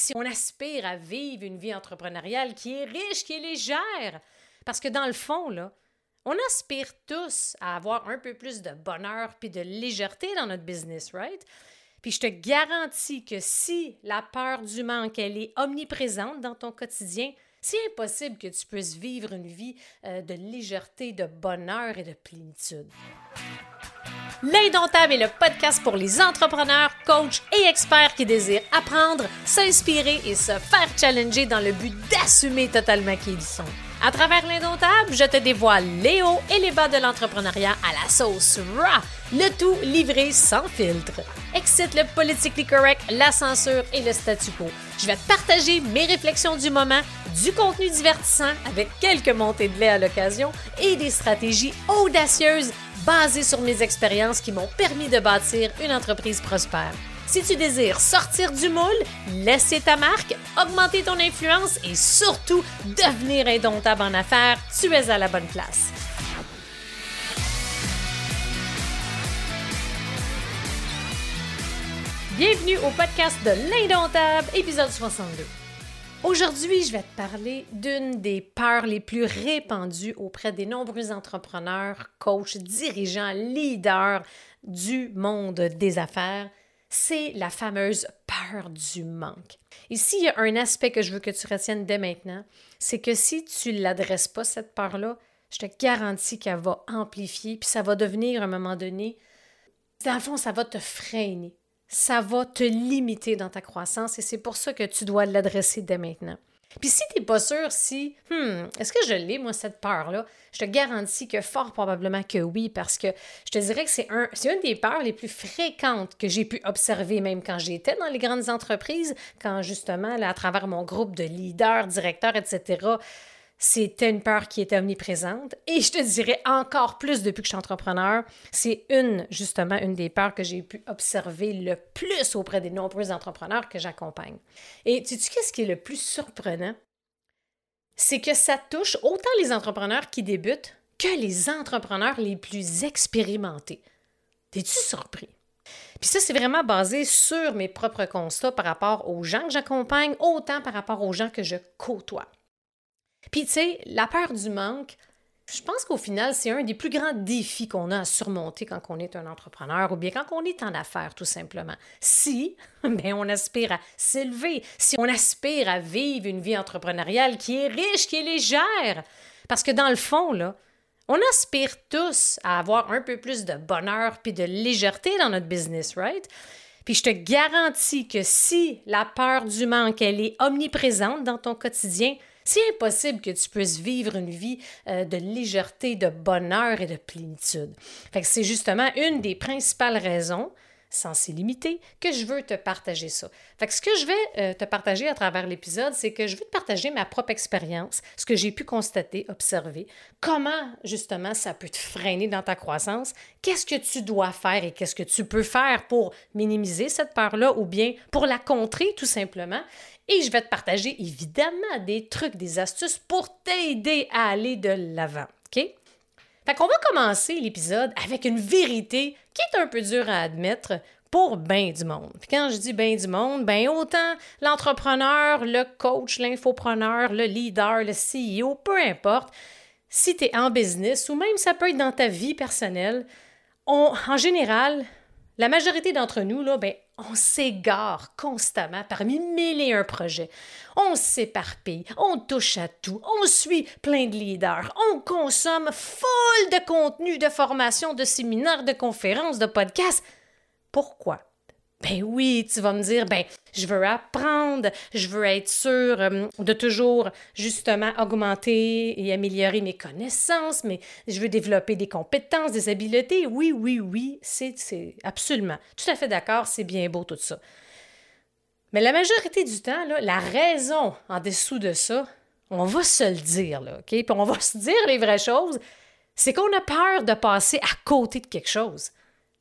si on aspire à vivre une vie entrepreneuriale qui est riche, qui est légère. Parce que dans le fond, là, on aspire tous à avoir un peu plus de bonheur puis de légèreté dans notre business, right? Puis je te garantis que si la peur du manque, elle est omniprésente dans ton quotidien, c'est impossible que tu puisses vivre une vie euh, de légèreté, de bonheur et de plénitude. L'Indomptable est le podcast pour les entrepreneurs, coachs et experts qui désirent apprendre, s'inspirer et se faire challenger dans le but d'assumer totalement qui ils sont. À travers l'Indomptable, je te dévoile les hauts et les bas de l'entrepreneuriat à la sauce raw, le tout livré sans filtre. Excite le politically correct, la censure et le statu quo. Je vais te partager mes réflexions du moment, du contenu divertissant avec quelques montées de lait à l'occasion et des stratégies audacieuses basées sur mes expériences qui m'ont permis de bâtir une entreprise prospère. Si tu désires sortir du moule, laisser ta marque, augmenter ton influence et surtout devenir indomptable en affaires, tu es à la bonne place. Bienvenue au podcast de l'Indomptable, épisode 62. Aujourd'hui, je vais te parler d'une des peurs les plus répandues auprès des nombreux entrepreneurs, coachs, dirigeants, leaders du monde des affaires, c'est la fameuse peur du manque. Ici, il y a un aspect que je veux que tu retiennes dès maintenant, c'est que si tu ne l'adresses pas, cette peur-là, je te garantis qu'elle va amplifier, puis ça va devenir à un moment donné, dans le fond, ça va te freiner, ça va te limiter dans ta croissance et c'est pour ça que tu dois l'adresser dès maintenant. Puis si tu n'es pas sûr si, hmm, est-ce que je l'ai, moi, cette peur-là, je te garantis que fort probablement que oui, parce que je te dirais que c'est un, une des peurs les plus fréquentes que j'ai pu observer, même quand j'étais dans les grandes entreprises, quand justement, là, à travers mon groupe de leaders, directeurs, etc., c'était une peur qui était omniprésente. Et je te dirais encore plus depuis que je suis entrepreneur, c'est une, justement, une des peurs que j'ai pu observer le plus auprès des nombreux entrepreneurs que j'accompagne. Et tu sais qu'est-ce qui est le plus surprenant? C'est que ça touche autant les entrepreneurs qui débutent que les entrepreneurs les plus expérimentés. T'es-tu surpris? Puis ça, c'est vraiment basé sur mes propres constats par rapport aux gens que j'accompagne, autant par rapport aux gens que je côtoie. Puis, tu sais, la peur du manque, je pense qu'au final, c'est un des plus grands défis qu'on a à surmonter quand on est un entrepreneur ou bien quand on est en affaires, tout simplement. Si bien, on aspire à s'élever, si on aspire à vivre une vie entrepreneuriale qui est riche, qui est légère. Parce que dans le fond, là, on aspire tous à avoir un peu plus de bonheur puis de légèreté dans notre business, right? Puis je te garantis que si la peur du manque, elle est omniprésente dans ton quotidien, c'est impossible que tu puisses vivre une vie euh, de légèreté, de bonheur et de plénitude. Fait c'est justement une des principales raisons sans s'illimiter, que je veux te partager ça. Fait que ce que je vais euh, te partager à travers l'épisode, c'est que je veux te partager ma propre expérience, ce que j'ai pu constater, observer, comment justement ça peut te freiner dans ta croissance, qu'est-ce que tu dois faire et qu'est-ce que tu peux faire pour minimiser cette peur-là ou bien pour la contrer tout simplement? Et je vais te partager évidemment des trucs, des astuces pour t'aider à aller de l'avant. OK? Fait qu'on va commencer l'épisode avec une vérité qui est un peu dure à admettre pour bien du monde. Puis quand je dis bien du monde, ben autant l'entrepreneur, le coach, l'infopreneur, le leader, le CEO, peu importe, si tu es en business ou même ça peut être dans ta vie personnelle, on, en général, la majorité d'entre nous, là, ben, on s'égare constamment parmi mille et un projets. On s'éparpille, on touche à tout, on suit plein de leaders, on consomme full de contenu, de formations, de séminaires, de conférences, de podcasts. Pourquoi? Ben oui, tu vas me dire, ben, je veux apprendre, je veux être sûr euh, de toujours justement augmenter et améliorer mes connaissances, mais je veux développer des compétences, des habiletés. Oui, oui, oui, c'est absolument. Tout à fait d'accord, c'est bien beau tout ça. Mais la majorité du temps, la raison en dessous de ça, on va se le dire, OK? Puis on va se dire les vraies choses, c'est qu'on a peur de passer à côté de quelque chose.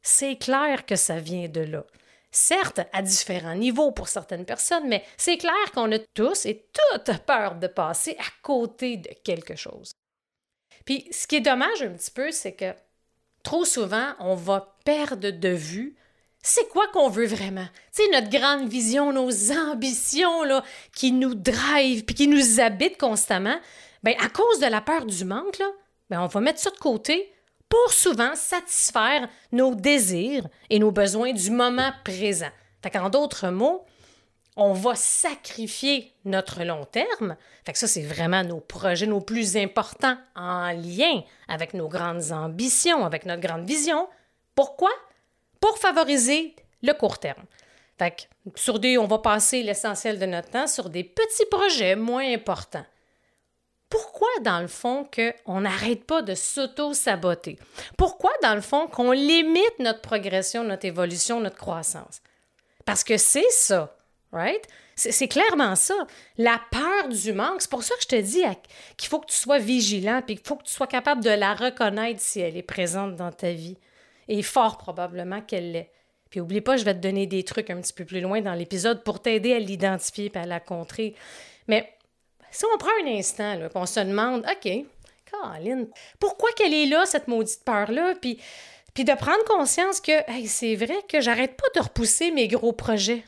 C'est clair que ça vient de là. Certes, à différents niveaux pour certaines personnes, mais c'est clair qu'on a tous et toutes peur de passer à côté de quelque chose. Puis, ce qui est dommage un petit peu, c'est que trop souvent, on va perdre de vue c'est quoi qu'on veut vraiment? Sais, notre grande vision, nos ambitions qui nous drive puis qui nous habitent constamment, ben à cause de la peur du manque, ben on va mettre ça de côté pour souvent satisfaire nos désirs et nos besoins du moment présent. Fait qu'en d'autres mots, on va sacrifier notre long terme. Ça, c'est vraiment nos projets nos plus importants en lien avec nos grandes ambitions, avec notre grande vision. Pourquoi? Pour favoriser le court terme. Sur des, on va passer l'essentiel de notre temps sur des petits projets moins importants pourquoi, dans le fond, qu'on n'arrête pas de s'auto-saboter? Pourquoi, dans le fond, qu'on limite notre progression, notre évolution, notre croissance? Parce que c'est ça, right? C'est clairement ça. La peur du manque, c'est pour ça que je te dis qu'il faut que tu sois vigilant, puis qu'il faut que tu sois capable de la reconnaître si elle est présente dans ta vie. Et fort probablement qu'elle l'est. Puis oublie pas, je vais te donner des trucs un petit peu plus loin dans l'épisode pour t'aider à l'identifier et à la contrer. Mais si on prend un instant, là, on se demande, OK, Caroline, pourquoi qu'elle est là, cette maudite peur-là? Puis, puis de prendre conscience que c'est vrai que j'arrête pas de repousser mes gros projets.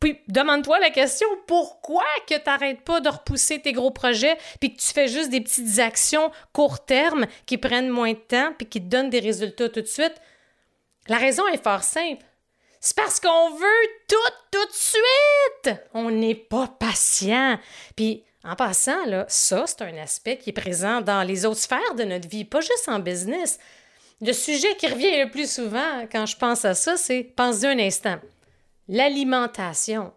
Puis demande-toi la question, pourquoi que tu pas de repousser tes gros projets puis que tu fais juste des petites actions court terme qui prennent moins de temps puis qui te donnent des résultats tout de suite? La raison est fort simple. C'est parce qu'on veut tout tout de suite. On n'est pas patient. Puis en passant, ça, c'est un aspect qui est présent dans les autres sphères de notre vie, pas juste en business. Le sujet qui revient le plus souvent quand je pense à ça, c'est, pense-y un instant, l'alimentation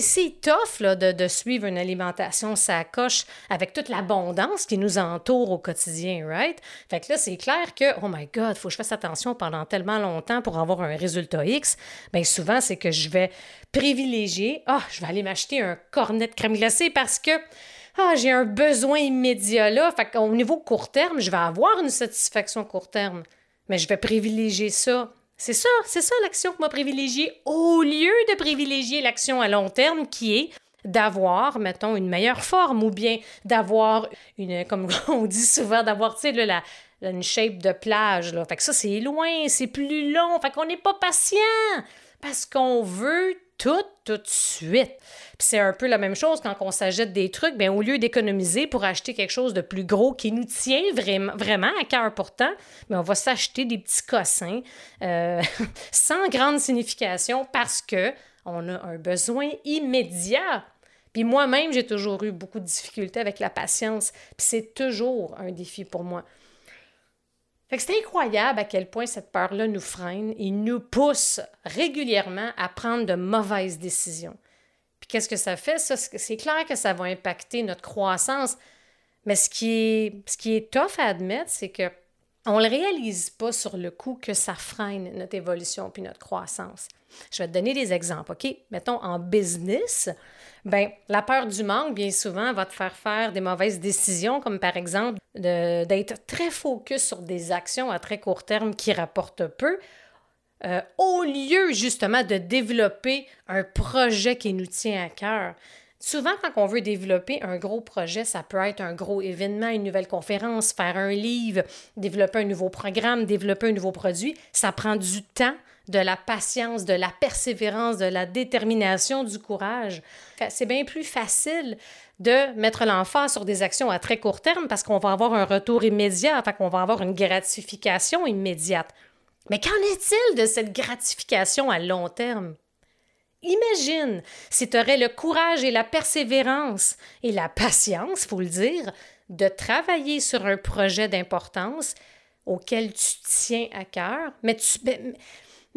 c'est tough là, de, suivre une alimentation ça coche avec toute l'abondance qui nous entoure au quotidien, right? Fait que là, c'est clair que, oh my God, faut que je fasse attention pendant tellement longtemps pour avoir un résultat X. Bien, souvent, c'est que je vais privilégier, ah, je vais aller m'acheter un cornet de crème glacée parce que, ah, j'ai un besoin immédiat là. Fait qu'au niveau court terme, je vais avoir une satisfaction court terme. Mais je vais privilégier ça c'est ça, c'est ça l'action que m'a privilégiée au lieu de privilégier l'action à long terme qui est d'avoir, mettons, une meilleure forme ou bien d'avoir une, comme on dit souvent, d'avoir, tu sais, la, une shape de plage. Là. Fait que ça, c'est loin, c'est plus long. Fait qu'on n'est pas patient parce qu'on veut tout, tout de suite. Puis c'est un peu la même chose quand on s'achète des trucs, bien, au lieu d'économiser pour acheter quelque chose de plus gros qui nous tient vraiment, vraiment à cœur pourtant, mais on va s'acheter des petits cossins euh, sans grande signification parce que on a un besoin immédiat. Puis moi-même, j'ai toujours eu beaucoup de difficultés avec la patience. Puis c'est toujours un défi pour moi. Fait que c'est incroyable à quel point cette peur-là nous freine et nous pousse régulièrement à prendre de mauvaises décisions. Puis qu'est-ce que ça fait? Ça, c'est clair que ça va impacter notre croissance, mais ce qui est, ce qui est tough à admettre, c'est que on ne le réalise pas sur le coup que ça freine notre évolution puis notre croissance. Je vais te donner des exemples, OK? Mettons, en business, ben, la peur du manque, bien souvent, va te faire faire des mauvaises décisions, comme par exemple d'être très focus sur des actions à très court terme qui rapportent peu, euh, au lieu justement de développer un projet qui nous tient à cœur. Souvent, quand on veut développer un gros projet, ça peut être un gros événement, une nouvelle conférence, faire un livre, développer un nouveau programme, développer un nouveau produit. Ça prend du temps, de la patience, de la persévérance, de la détermination, du courage. C'est bien plus facile de mettre l'emphase sur des actions à très court terme parce qu'on va avoir un retour immédiat, fait qu'on va avoir une gratification immédiate. Mais qu'en est-il de cette gratification à long terme? Imagine si tu aurais le courage et la persévérance et la patience, faut le dire, de travailler sur un projet d'importance auquel tu tiens à cœur, mais, mais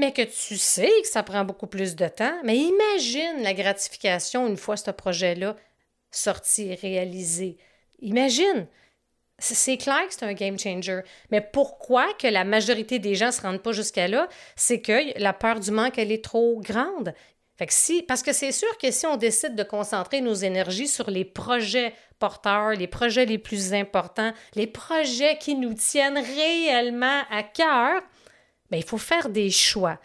que tu sais que ça prend beaucoup plus de temps. Mais imagine la gratification une fois ce projet-là sorti, réalisé. Imagine, c'est clair que c'est un game changer. Mais pourquoi que la majorité des gens ne se rendent pas jusqu'à là? C'est que la peur du manque, elle est trop grande. Fait que si, parce que c'est sûr que si on décide de concentrer nos énergies sur les projets porteurs, les projets les plus importants, les projets qui nous tiennent réellement à cœur, bien, il faut faire des choix.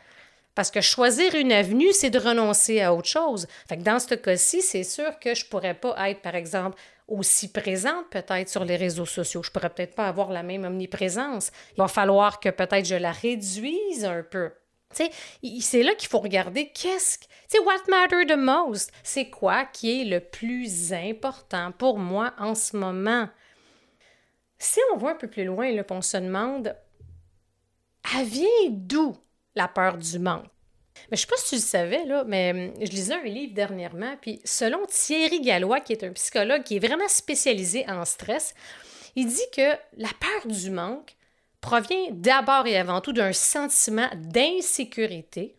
Parce que choisir une avenue, c'est de renoncer à autre chose. Fait dans ce cas-ci, c'est sûr que je ne pourrais pas être, par exemple, aussi présente peut-être sur les réseaux sociaux. Je pourrais peut-être pas avoir la même omniprésence. Il va falloir que peut-être je la réduise un peu. c'est là qu'il faut regarder qu'est-ce que. What matter the most? C'est quoi qui est le plus important pour moi en ce moment? Si on voit un peu plus loin, là, on se demande, elle vient d'où la peur du manque? Mais je sais pas si tu le savais, mais hum, je lisais un livre dernièrement, puis selon Thierry Gallois, qui est un psychologue qui est vraiment spécialisé en stress, il dit que la peur du manque provient d'abord et avant tout d'un sentiment d'insécurité.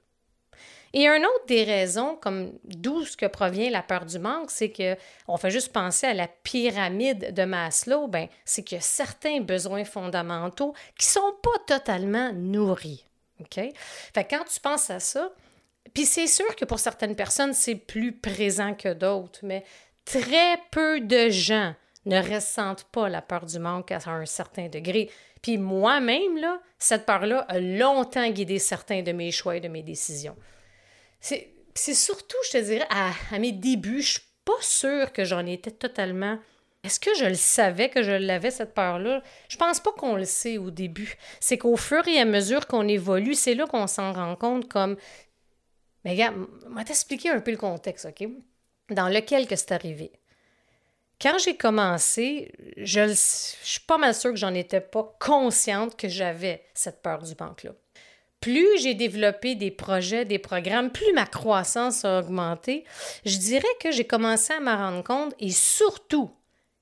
Et un autre des raisons, comme d'où ce que provient la peur du manque, c'est que on fait juste penser à la pyramide de Maslow, ben, c'est qu'il y a certains besoins fondamentaux qui sont pas totalement nourris. OK? Fait quand tu penses à ça, puis c'est sûr que pour certaines personnes, c'est plus présent que d'autres, mais très peu de gens ne ressentent pas la peur du manque à un certain degré. Puis moi-même, cette peur-là a longtemps guidé certains de mes choix et de mes décisions. C'est surtout, je te dirais, à, mes débuts, je suis pas sûre que j'en étais totalement. Est-ce que je le savais que je l'avais, cette peur-là? Je pense pas qu'on le sait au début. C'est qu'au fur et à mesure qu'on évolue, c'est là qu'on s'en rend compte comme. Mais regarde, vais t'expliquer un peu le contexte, OK? Dans lequel que c'est arrivé. Quand j'ai commencé, je, je suis pas mal sûre que j'en étais pas consciente que j'avais cette peur du banque-là. Plus j'ai développé des projets, des programmes, plus ma croissance a augmenté. Je dirais que j'ai commencé à m'en rendre compte et surtout,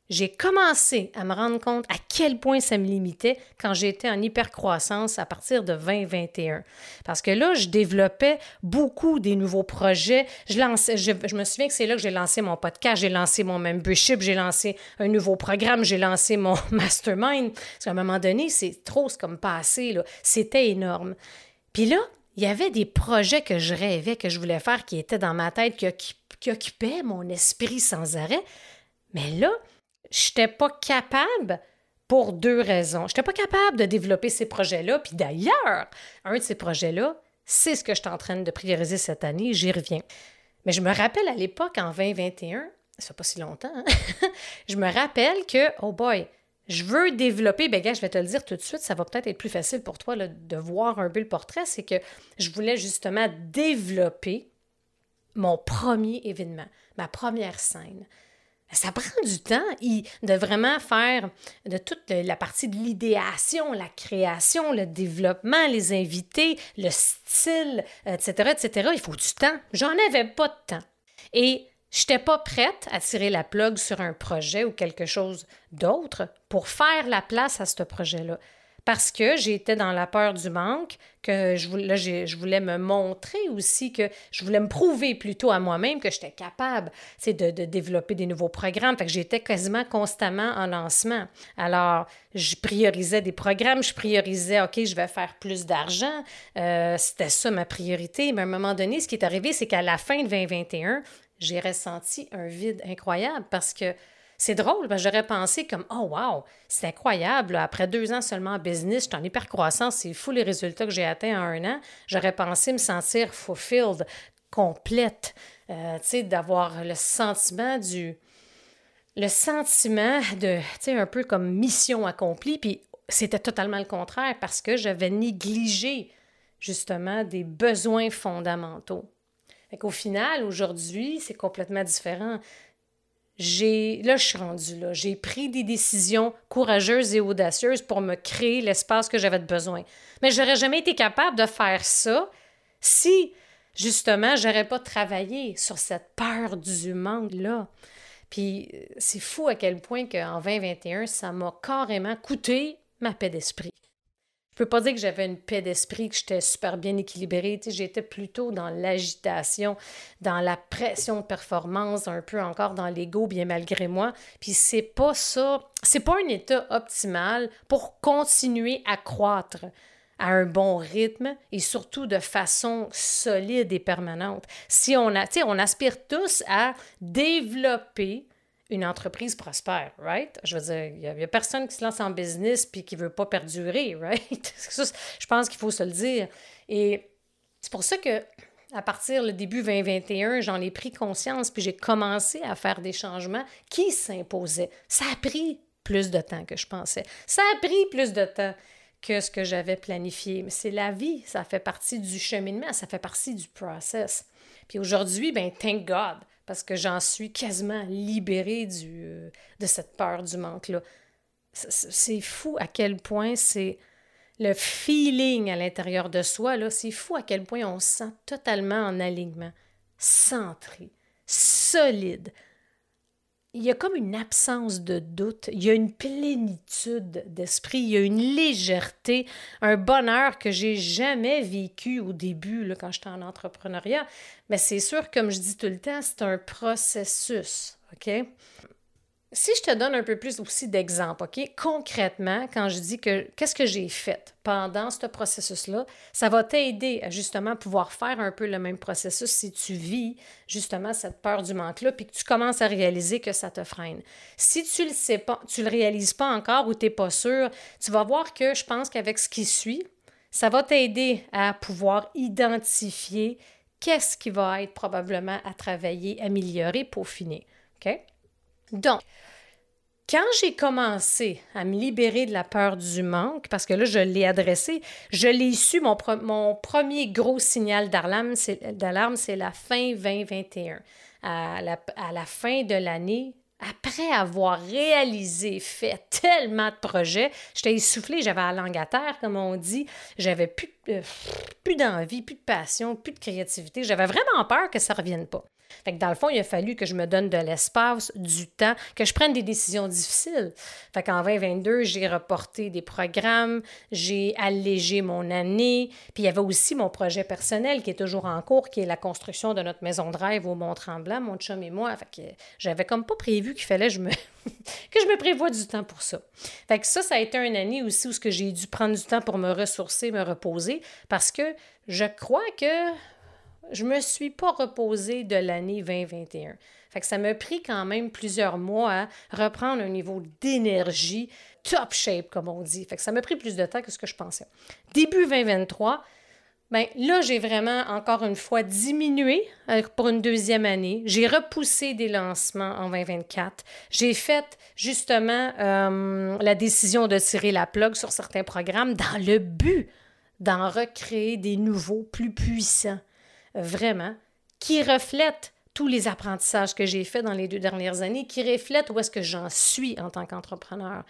j'ai commencé à me rendre compte à quel point ça me limitait quand j'étais en hypercroissance à partir de 2021. Parce que là, je développais beaucoup des nouveaux projets. Je, je, me souviens que c'est là que j'ai lancé mon podcast, j'ai lancé mon membership, j'ai lancé un nouveau programme, j'ai lancé mon mastermind. Parce qu'à un moment donné, c'est trop, c'est comme passé. C'était énorme. Puis là, il y avait des projets que je rêvais, que je voulais faire, qui étaient dans ma tête, qui, occupaient mon esprit sans arrêt. Mais là, je n'étais pas capable pour deux raisons. Je n'étais pas capable de développer ces projets-là. Puis d'ailleurs, un de ces projets-là, c'est ce que je suis en train de prioriser cette année. J'y reviens. Mais je me rappelle à l'époque, en 2021, ça pas si longtemps, hein, je me rappelle que, oh boy, je veux développer, ben gars, je vais te le dire tout de suite, ça va peut-être être plus facile pour toi de voir un peu le portrait, c'est que je voulais justement développer mon premier événement, ma première scène ça prend du temps de vraiment faire de toute la partie de l'idéation, la création, le développement, les invités, le style, etc., etc. Il faut du temps. J'en avais pas de temps. Et je n'étais pas prête à tirer la plug sur un projet ou quelque chose d'autre pour faire la place à ce projet-là parce que j'étais dans la peur du manque, que je voulais, me montrer aussi, que je voulais me prouver plutôt à moi-même que j'étais capable de, de développer des nouveaux programmes. Fait que j'étais quasiment constamment en lancement. Alors, je priorisais des programmes, je priorisais, OK, je vais faire plus d'argent. Euh, c'était ça ma priorité. Mais à un moment donné, ce qui est arrivé, c'est qu'à la fin de 2021, j'ai ressenti un vide incroyable parce que c'est drôle, j'aurais pensé comme Oh wow, c'est incroyable, après deux ans seulement en business, je suis en hyper croissance, c'est fou les résultats que j'ai atteints en un an. J'aurais pensé me sentir fulfilled, complète, euh, tu sais, d'avoir le sentiment du. Le sentiment de, tu sais, un peu comme mission accomplie, puis c'était totalement le contraire parce que j'avais négligé justement des besoins fondamentaux. Au final, aujourd'hui, c'est complètement différent j'ai là je suis rendue là, j'ai pris des décisions courageuses et audacieuses pour me créer l'espace que j'avais besoin. Mais j'aurais jamais été capable de faire ça si justement j'aurais pas travaillé sur cette peur du manque là. Puis c'est fou à quel point qu'en 2021 ça m'a carrément coûté ma paix d'esprit. Je peux pas dire que j'avais une paix d'esprit, que j'étais super bien équilibrée. J'étais plutôt dans l'agitation, dans la pression de performance, un peu encore dans l'ego, bien malgré moi. Puis c'est pas ça, c'est pas un état optimal pour continuer à croître à un bon rythme et surtout de façon solide et permanente. Si on a, on aspire tous à développer une entreprise prospère, right? Je veux dire, il n'y a, personne qui se lance en business puis qui ne veut pas perdurer, right? je pense qu'il faut se le dire. Et c'est pour ça que à partir du début 2021, j'en ai pris conscience puis j'ai commencé à faire des changements qui s'imposaient. Ça a pris plus de temps que je pensais. Ça a pris plus de temps que ce que j'avais planifié. Mais c'est la vie, ça fait partie du cheminement, ça fait partie du process. Puis aujourd'hui, ben thank God, parce que j'en suis quasiment libérée euh, de cette peur du manque-là. C'est fou à quel point c'est le feeling à l'intérieur de soi, là, c'est fou à quel point on se sent totalement en alignement, centré, solide, il y a comme une absence de doute, il y a une plénitude d'esprit, il y a une légèreté, un bonheur que j'ai jamais vécu au début là, quand j'étais en entrepreneuriat. Mais c'est sûr, comme je dis tout le temps, c'est un processus. OK? Si je te donne un peu plus aussi d'exemples, OK? Concrètement, quand je dis que qu'est-ce que j'ai fait pendant ce processus-là, ça va t'aider à justement pouvoir faire un peu le même processus si tu vis justement cette peur du manque-là puis que tu commences à réaliser que ça te freine. Si tu le sais pas, tu le réalises pas encore ou tu n'es pas sûr, tu vas voir que je pense qu'avec ce qui suit, ça va t'aider à pouvoir identifier qu'est-ce qui va être probablement à travailler, améliorer, peaufiner. OK? Donc, quand j'ai commencé à me libérer de la peur du manque, parce que là, je l'ai adressé, je l'ai su, mon, premier gros signal d'alarme, c'est la fin 2021. À la, à la fin de l'année, après avoir réalisé, fait tellement de projets, j'étais essoufflée, j'avais la langue à terre, comme on dit, j'avais plus, euh, plus d'envie, plus de passion, plus de créativité, j'avais vraiment peur que ça ne revienne pas. Fait que dans le fond, il a fallu que je me donne de l'espace, du temps, que je prenne des décisions difficiles. Fait qu'en 2022, j'ai reporté des programmes, j'ai allégé mon année, puis il y avait aussi mon projet personnel qui est toujours en cours, qui est la construction de notre maison de rêve au Mont-Tremblant, mon chum et moi. Fait que j'avais comme pas prévu qu'il fallait que je me que je me prévoie du temps pour ça. Fait que ça, ça a été une année aussi où j'ai dû prendre du temps pour me ressourcer, me reposer, parce que je crois que je me suis pas reposée de l'année 2021. Fait ça m'a pris quand même plusieurs mois à reprendre un niveau d'énergie top shape, comme on dit. Fait que ça m'a pris plus de temps que ce que je pensais. Début 2023, Bien, là, j'ai vraiment, encore une fois, diminué euh, pour une deuxième année. J'ai repoussé des lancements en 2024. J'ai fait, justement, euh, la décision de tirer la plug sur certains programmes dans le but d'en recréer des nouveaux plus puissants vraiment, qui reflète tous les apprentissages que j'ai faits dans les deux dernières années, qui reflète où est-ce que j'en suis en tant qu'entrepreneur.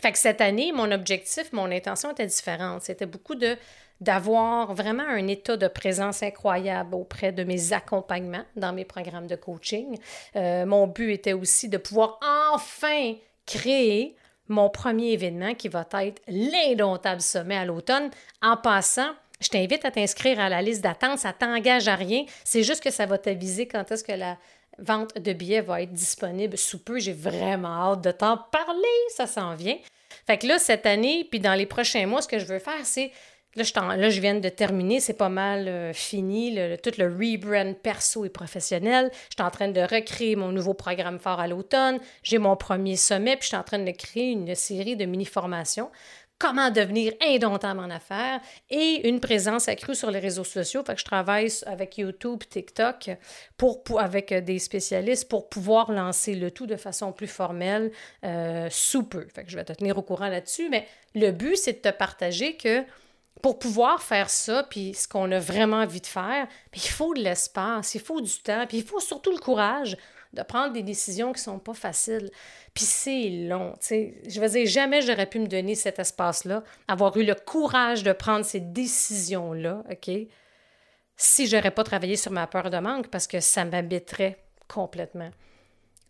Fait que cette année, mon objectif, mon intention était différente. C'était beaucoup de d'avoir vraiment un état de présence incroyable auprès de mes accompagnements dans mes programmes de coaching. Euh, mon but était aussi de pouvoir enfin créer mon premier événement qui va être l'indomptable sommet à l'automne. En passant, je t'invite à t'inscrire à la liste d'attente. Ça t'engage à rien. C'est juste que ça va t'aviser quand est-ce que la vente de billets va être disponible sous peu. J'ai vraiment hâte de t'en parler. Ça s'en vient. Fait que là, cette année, puis dans les prochains mois, ce que je veux faire, c'est. Là je, là, je viens de terminer, c'est pas mal euh, fini, tout le rebrand perso et professionnel. Je suis en train de recréer mon nouveau programme fort à l'automne. J'ai mon premier sommet, puis je suis en train de créer une série de mini-formations comment devenir indomptable en affaires et une présence accrue sur les réseaux sociaux. Fait je travaille avec YouTube, TikTok pour, avec des spécialistes pour pouvoir lancer le tout de façon plus formelle euh, sous peu. Fait que je vais te tenir au courant là-dessus, mais le but, c'est de te partager que pour pouvoir faire ça, puis ce qu'on a vraiment envie de faire, il faut de l'espace, il faut du temps, puis il faut surtout le courage de prendre des décisions qui sont pas faciles. Puis c'est long, tu sais. Je veux dire, jamais j'aurais pu me donner cet espace-là, avoir eu le courage de prendre ces décisions-là, OK, si j'aurais pas travaillé sur ma peur de manque parce que ça m'habiterait complètement.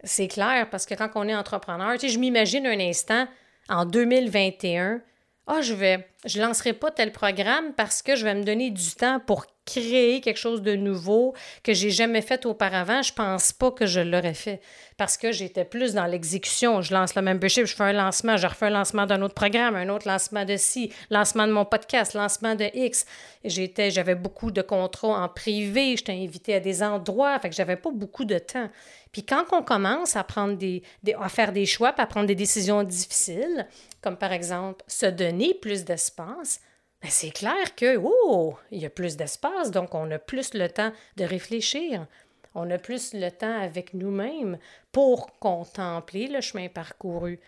C'est clair, parce que quand on est entrepreneur, je m'imagine un instant, en 2021, ah, je vais, je lancerai pas tel programme parce que je vais me donner du temps pour créer quelque chose de nouveau que j'ai jamais fait auparavant, je pense pas que je l'aurais fait parce que j'étais plus dans l'exécution. Je lance le membership, je fais un lancement, je refais un lancement d'un autre programme, un autre lancement de ci, lancement de mon podcast, lancement de X. J'étais, j'avais beaucoup de contrats en privé, j'étais invité à des endroits, fait que j'avais pas beaucoup de temps. Puis quand on commence à prendre des, à faire des choix, puis à prendre des décisions difficiles, comme par exemple se donner plus d'espace, ben, c'est clair que, oh, il y a plus d'espace, donc on a plus le temps de réfléchir. On a plus le temps avec nous-mêmes pour contempler le chemin parcouru,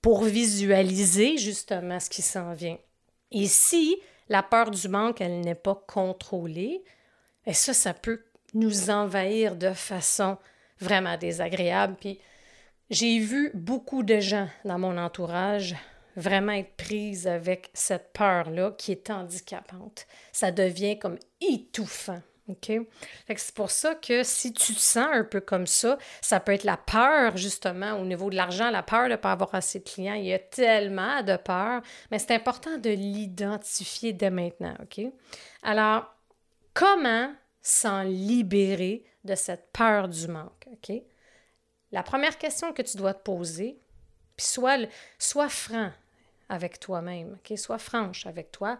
pour visualiser justement ce qui s'en vient. Et si la peur du manque, elle n'est pas contrôlée, et ça, ça peut nous envahir de façon vraiment désagréable. Puis j'ai vu beaucoup de gens dans mon entourage vraiment être prises avec cette peur-là qui est handicapante. Ça devient comme étouffant. OK? C'est pour ça que si tu te sens un peu comme ça, ça peut être la peur, justement, au niveau de l'argent, la peur de ne pas avoir assez de clients. Il y a tellement de peur, mais c'est important de l'identifier dès maintenant. OK? Alors, comment s'en libérer de cette peur du manque? OK? La première question que tu dois te poser, puis sois, sois franc avec toi-même, OK? Sois franche avec toi.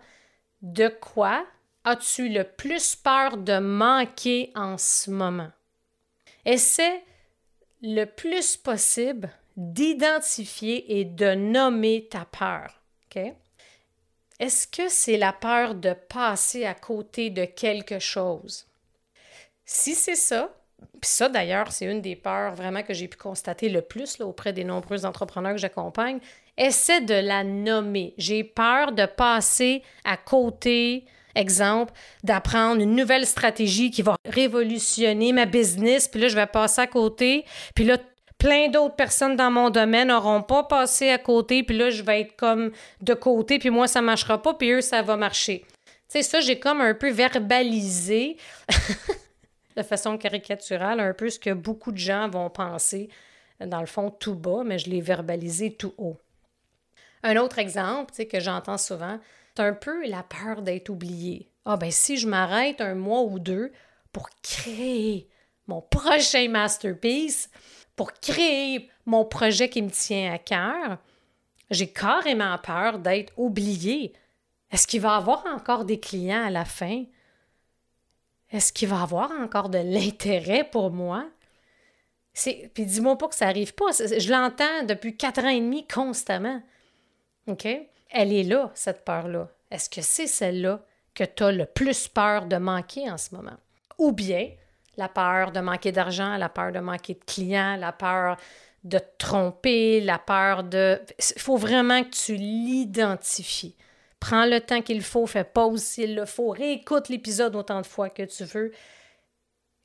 De quoi as-tu le plus peur de manquer en ce moment? Essaie le plus possible d'identifier et de nommer ta peur. Est-ce que c'est la peur de passer à côté de quelque chose? Si c'est ça, puis ça d'ailleurs, c'est une des peurs vraiment que j'ai pu constater le plus auprès des nombreux entrepreneurs que j'accompagne, essaie de la nommer. J'ai peur de passer à côté exemple, d'apprendre une nouvelle stratégie qui va révolutionner ma business, puis là, je vais passer à côté, puis là, plein d'autres personnes dans mon domaine n'auront pas passé à côté, puis là, je vais être comme de côté, puis moi, ça ne marchera pas, puis eux, ça va marcher. Tu sais, ça, j'ai comme un peu verbalisé de façon caricaturale un peu ce que beaucoup de gens vont penser, dans le fond, tout bas, mais je l'ai verbalisé tout haut. Un autre exemple, que j'entends souvent, c'est un peu la peur d'être oublié. Ah ben si je m'arrête un mois ou deux pour créer mon prochain masterpiece, pour créer mon projet qui me tient à cœur, j'ai carrément peur d'être oublié. Est-ce qu'il va avoir encore des clients à la fin? Est-ce qu'il va avoir encore de l'intérêt pour moi? Puis dis-moi pas que ça n'arrive pas. Je l'entends depuis quatre ans et demi constamment. OK? elle est là, cette peur-là. Est-ce que c'est celle-là que tu as le plus peur de manquer en ce moment? Ou bien la peur de manquer d'argent, la peur de manquer de clients, la peur de te tromper, la peur de... Il faut vraiment que tu l'identifies. Prends le temps qu'il faut, fais pause s'il le faut, réécoute l'épisode autant de fois que tu veux.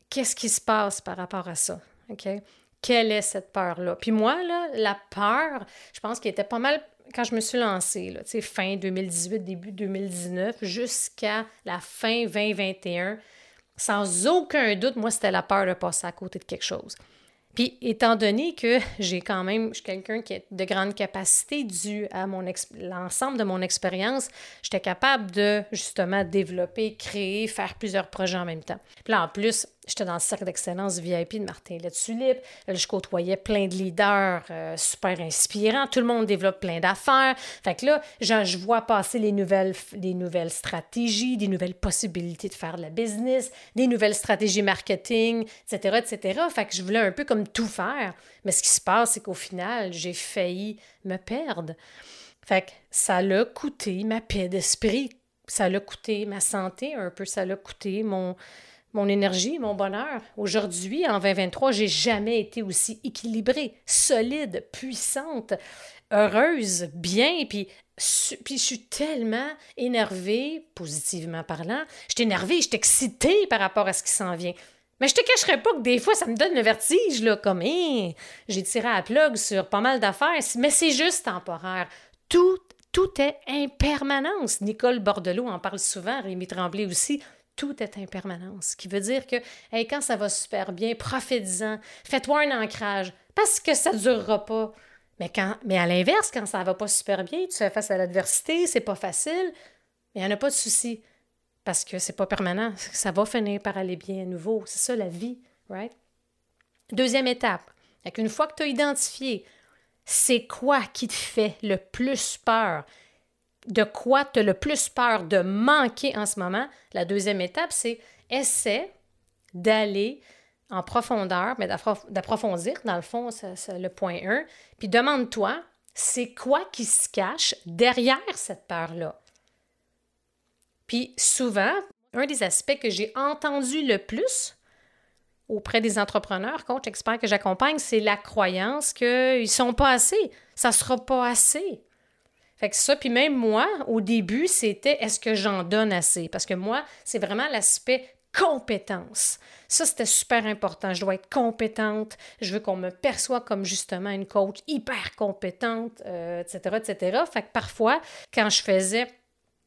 Qu'est-ce qui se passe par rapport à ça? Quelle est cette peur-là? Puis moi, là, la peur, je pense qu'elle était pas mal quand je me suis lancée, là, fin 2018, début 2019, jusqu'à la fin 2021, sans aucun doute, moi, c'était la peur de passer à côté de quelque chose. Puis, étant donné que j'ai quand même, je suis quelqu'un qui a de grandes capacités dû à mon l'ensemble de mon expérience, j'étais capable de justement développer, créer, faire plusieurs projets en même temps. Puis en plus, J'étais dans le cercle d'excellence VIP de Martin Tulipe. Je côtoyais plein de leaders euh, super inspirants. Tout le monde développe plein d'affaires. Fait que là, je, vois passer les nouvelles, les nouvelles stratégies, des nouvelles possibilités de faire de la business, des nouvelles stratégies marketing, etc., etc. Fait que je voulais un peu comme tout faire. Mais ce qui se passe, c'est qu'au final, j'ai failli me perdre. Fait que ça l'a coûté ma paix d'esprit. Ça l'a coûté ma santé un peu. Ça l'a coûté mon mon énergie, mon bonheur. Aujourd'hui, en 2023, j'ai jamais été aussi équilibrée, solide, puissante, heureuse, bien, puis, puis je suis tellement énervée, positivement parlant. Je suis énervée, je suis excitée par rapport à ce qui s'en vient. Mais je te cacherai pas que des fois, ça me donne le vertige, là, comme hein, j'ai tiré à la plug sur pas mal d'affaires, mais c'est juste temporaire. Tout, tout est impermanence. Nicole Bordelot en parle souvent, Rémi Tremblay aussi tout est impermanence. Ce qui veut dire que quand ça va super bien, profite-en, fais-toi un ancrage, parce que ça ne durera pas. Mais, quand, mais à l'inverse, quand ça va pas super bien, tu fais face à l'adversité, c'est pas facile, mais il n'y en a pas de souci. Parce que c'est pas permanent. Ça va finir par aller bien à nouveau. C'est ça la vie, right? Deuxième étape. une fois que tu as identifié c'est quoi qui te fait le plus peur, de quoi tu as le plus peur de manquer en ce moment, la deuxième étape, c'est essaie d'aller en profondeur, mais d'approfondir, dans le fond, c'est le point 1, puis demande-toi, c'est quoi qui se cache derrière cette peur-là? Puis souvent, un des aspects que j'ai entendu le plus auprès des entrepreneurs, coachs, experts que j'accompagne, c'est la croyance qu'ils ne sont pas assez, ça ne sera pas assez. Fait que ça, puis même moi, au début, c'était est-ce que j'en donne assez? Parce que moi, c'est vraiment l'aspect compétence. Ça, c'était super important. Je dois être compétente. Je veux qu'on me perçoive comme justement une coach hyper compétente, etc., euh, etc. Fait que parfois, quand je faisais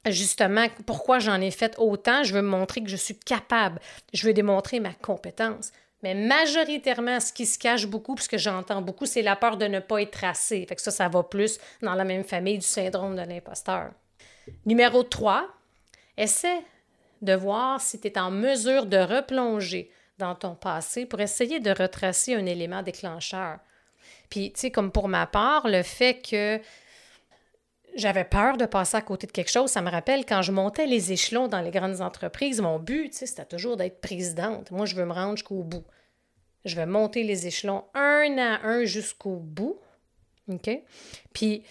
justement pourquoi j'en ai fait autant, je veux montrer que je suis capable. Je veux démontrer ma compétence. Mais majoritairement, ce qui se cache beaucoup, puisque j'entends beaucoup, c'est la peur de ne pas être assez. Fait que ça, ça va plus dans la même famille du syndrome de l'imposteur. Numéro 3, essaie de voir si tu es en mesure de replonger dans ton passé pour essayer de retracer un élément déclencheur. Puis, tu sais, comme pour ma part, le fait que j'avais peur de passer à côté de quelque chose. Ça me rappelle quand je montais les échelons dans les grandes entreprises, mon but, c'était toujours d'être présidente. Moi, je veux me rendre jusqu'au bout. Je vais monter les échelons un à un jusqu'au bout. OK? Puis,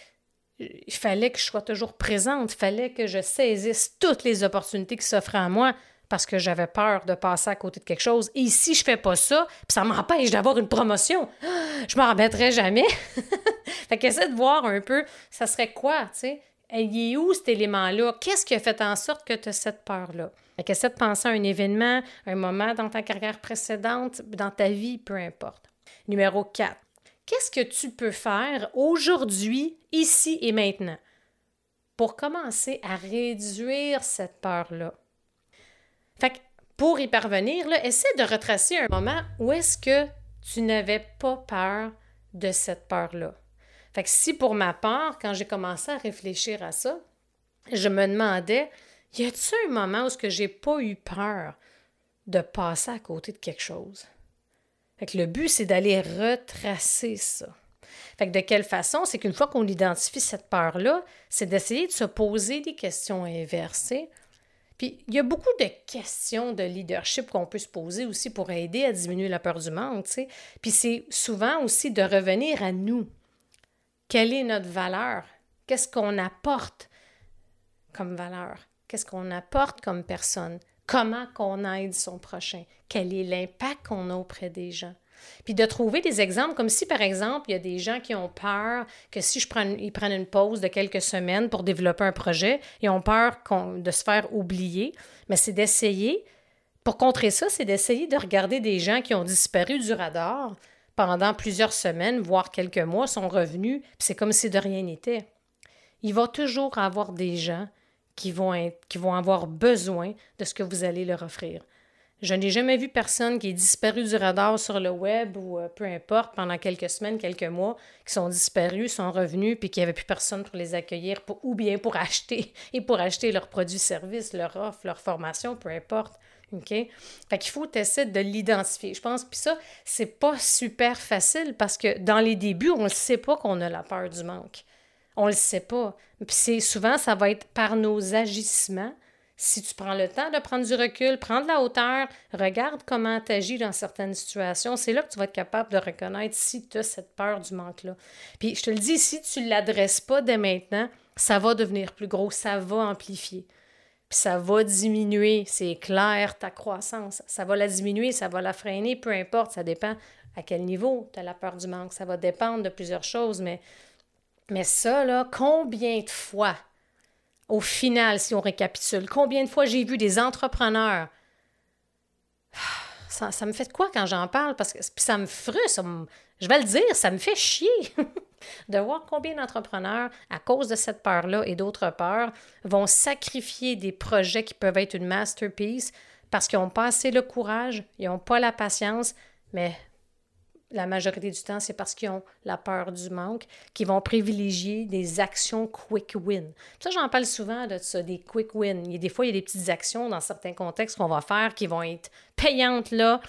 il fallait que je sois toujours présente, il fallait que je saisisse toutes les opportunités qui s'offraient à moi parce que j'avais peur de passer à côté de quelque chose. Et si je fais pas ça, ça m'empêche d'avoir une promotion, je m'en remettrai jamais. fait qu'essaie de voir un peu, ça serait quoi, tu sais? Il est où cet élément-là? Qu'est-ce qui a fait en sorte que tu as cette peur-là? Fait qu'essaie de penser à un événement, un moment dans ta carrière précédente, dans ta vie, peu importe. Numéro 4. Qu'est-ce que tu peux faire aujourd'hui, ici et maintenant, pour commencer à réduire cette peur-là? Fait que pour y parvenir, essaie de retracer un moment où est-ce que tu n'avais pas peur de cette peur-là. Fait que si pour ma part, quand j'ai commencé à réfléchir à ça, je me demandais, y a-t-il un moment où ce que j'ai pas eu peur de passer à côté de quelque chose? Fait que le but, c'est d'aller retracer ça. Fait que de quelle façon? C'est qu'une fois qu'on identifie cette peur-là, c'est d'essayer de se poser des questions inversées. Puis il y a beaucoup de questions de leadership qu'on peut se poser aussi pour aider à diminuer la peur du manque. sais. Puis c'est souvent aussi de revenir à nous. Quelle est notre valeur? Qu'est-ce qu'on apporte comme valeur? Qu'est-ce qu'on apporte comme personne? Comment qu'on aide son prochain? Quel est l'impact qu'on a auprès des gens? Puis de trouver des exemples, comme si par exemple, il y a des gens qui ont peur que si je prends, ils prennent une pause de quelques semaines pour développer un projet, ils ont peur de se faire oublier, mais c'est d'essayer, pour contrer ça, c'est d'essayer de regarder des gens qui ont disparu du radar pendant plusieurs semaines, voire quelques mois, sont revenus, puis c'est comme si de rien n'était. Il va toujours avoir des gens qui vont, qui vont avoir besoin de ce que vous allez leur offrir. Je n'ai jamais vu personne qui est disparu du radar sur le web ou euh, peu importe pendant quelques semaines, quelques mois, qui sont disparus, sont revenus, puis qu'il n'y avait plus personne pour les accueillir ou bien pour acheter et pour acheter leurs produits-services, leur offre, leur formation, peu importe. OK? Fait qu'il faut essayer de l'identifier. Je pense, puis ça, c'est pas super facile parce que dans les débuts, on ne sait pas qu'on a la peur du manque. On le sait pas. Puis souvent, ça va être par nos agissements. Si tu prends le temps de prendre du recul, prends de la hauteur, regarde comment tu agis dans certaines situations, c'est là que tu vas être capable de reconnaître si tu as cette peur du manque-là. Puis je te le dis, si tu ne l'adresses pas dès maintenant, ça va devenir plus gros, ça va amplifier. Puis ça va diminuer, c'est clair, ta croissance. Ça va la diminuer, ça va la freiner, peu importe, ça dépend à quel niveau tu as la peur du manque. Ça va dépendre de plusieurs choses, mais mais ça, là, combien de fois, au final, si on récapitule, combien de fois j'ai vu des entrepreneurs? Ça, me fait quoi quand j'en parle? Parce que ça me frustre. je vais le dire, ça me fait chier de voir combien d'entrepreneurs, à cause de cette peur-là et d'autres peurs, vont sacrifier des projets qui peuvent être une masterpiece parce qu'ils n'ont pas assez le courage, ils n'ont pas la patience, mais la majorité du temps, c'est parce qu'ils ont la peur du manque, qu'ils vont privilégier des actions quick win. Ça, j'en parle souvent de ça, des quick wins. Il y a des fois, il y a des petites actions dans certains contextes qu'on va faire qui vont être payantes là.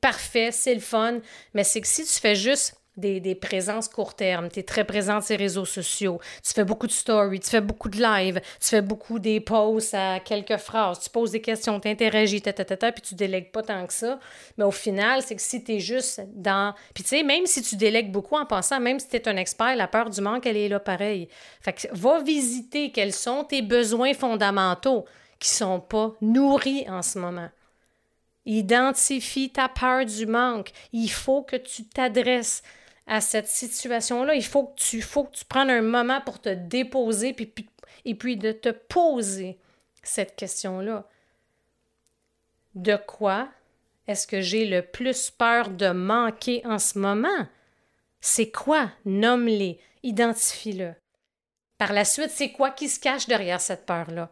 Parfait, c'est le fun. Mais c'est que si tu fais juste des, présences court terme. Tu es très présent sur les réseaux sociaux. Tu fais beaucoup de stories, tu fais beaucoup de live, tu fais beaucoup des posts à quelques phrases, tu poses des questions, tu interagis, ta, puis tu délègues pas tant que ça. Mais au final, c'est que si tu es juste dans. Puis tu sais, même si tu délègues beaucoup en passant, même si tu es un expert, la peur du manque, elle est là pareil. Fait que va visiter quels sont tes besoins fondamentaux qui sont pas nourris en ce moment. Identifie ta peur du manque. Il faut que tu t'adresses à cette situation-là, il faut que tu, faut que tu prennes un moment pour te déposer et puis de te poser cette question-là. De quoi est-ce que j'ai le plus peur de manquer en ce moment? C'est quoi? Nomme-les, identifie-le. Par la suite, c'est quoi qui se cache derrière cette peur-là?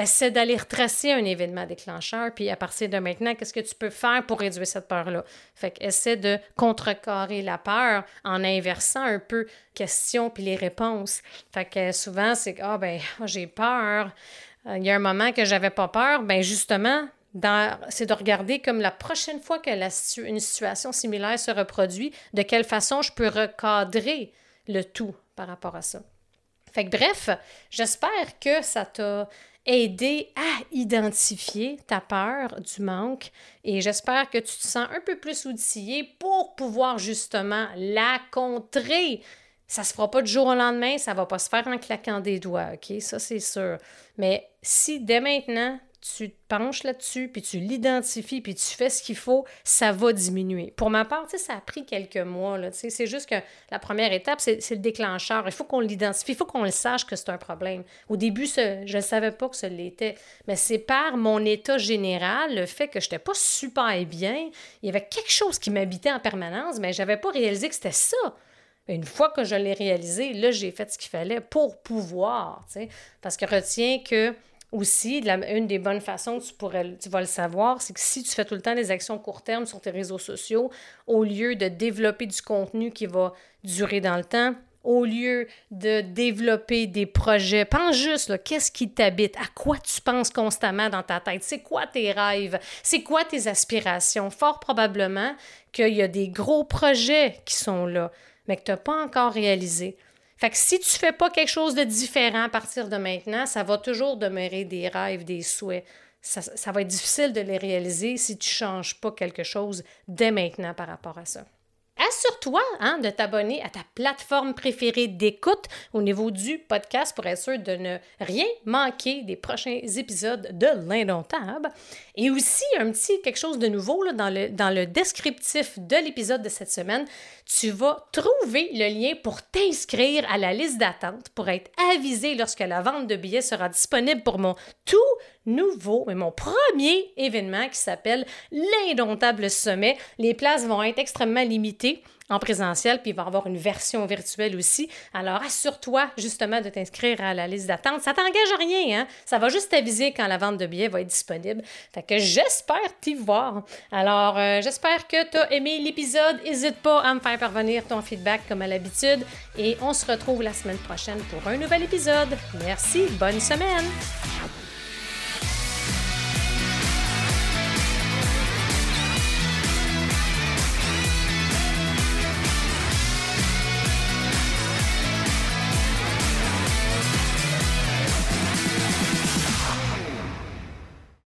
Essaie d'aller retracer un événement déclencheur, puis à partir de maintenant, qu'est-ce que tu peux faire pour réduire cette peur-là? Fait que essaie de contrecarrer la peur en inversant un peu questions puis les réponses. Fait que souvent, c'est ah ben, j'ai peur. Euh, il y a un moment que j'avais pas peur, ben justement, c'est de regarder comme la prochaine fois que la, une situation similaire se reproduit, de quelle façon je peux recadrer le tout par rapport à ça. Fait que bref, j'espère que ça t'a aidé à identifier ta peur du manque et j'espère que tu te sens un peu plus outillé pour pouvoir justement la contrer. Ça se fera pas du jour au lendemain, ça va pas se faire en claquant des doigts, OK? Ça, c'est sûr. Mais si dès maintenant, tu te penches là-dessus, puis tu l'identifies, puis tu fais ce qu'il faut, ça va diminuer. Pour ma part, ça a pris quelques mois. C'est juste que la première étape, c'est le déclencheur. Il faut qu'on l'identifie, il faut qu'on le sache que c'est un problème. Au début, je ne savais pas que ce l'était, mais c'est par mon état général, le fait que je n'étais pas super bien, il y avait quelque chose qui m'habitait en permanence, mais je n'avais pas réalisé que c'était ça. Une fois que je l'ai réalisé, là, j'ai fait ce qu'il fallait pour pouvoir, parce que retiens que aussi, une des bonnes façons que tu, tu vas le savoir, c'est que si tu fais tout le temps des actions court terme sur tes réseaux sociaux, au lieu de développer du contenu qui va durer dans le temps, au lieu de développer des projets, pense juste, qu'est-ce qui t'habite? À quoi tu penses constamment dans ta tête? C'est quoi tes rêves? C'est quoi tes aspirations? Fort probablement qu'il y a des gros projets qui sont là, mais que tu n'as pas encore réalisés. Fait que si tu fais pas quelque chose de différent à partir de maintenant, ça va toujours demeurer des rêves, des souhaits. Ça, ça va être difficile de les réaliser si tu changes pas quelque chose dès maintenant par rapport à ça. Assure-toi hein, de t'abonner à ta plateforme préférée d'écoute au niveau du podcast pour être sûr de ne rien manquer des prochains épisodes de l'Indomptable. Et aussi, un petit quelque chose de nouveau dans, le, dans le descriptif de l'épisode de cette semaine, tu vas trouver le lien pour t'inscrire à la liste d'attente pour être avisé lorsque la vente de billets sera disponible pour mon tout nouveau, mais mon premier événement qui s'appelle l'Indomptable Sommet. Les places vont être extrêmement limitées en présentiel, puis il va y avoir une version virtuelle aussi. Alors, assure-toi justement de t'inscrire à la liste d'attente. Ça t'engage rien, hein? Ça va juste t'aviser quand la vente de billets va être disponible. Fait que j'espère t'y voir. Alors, euh, j'espère que tu as aimé l'épisode. N'hésite pas à me faire parvenir ton feedback comme à l'habitude. Et on se retrouve la semaine prochaine pour un nouvel épisode. Merci, bonne semaine!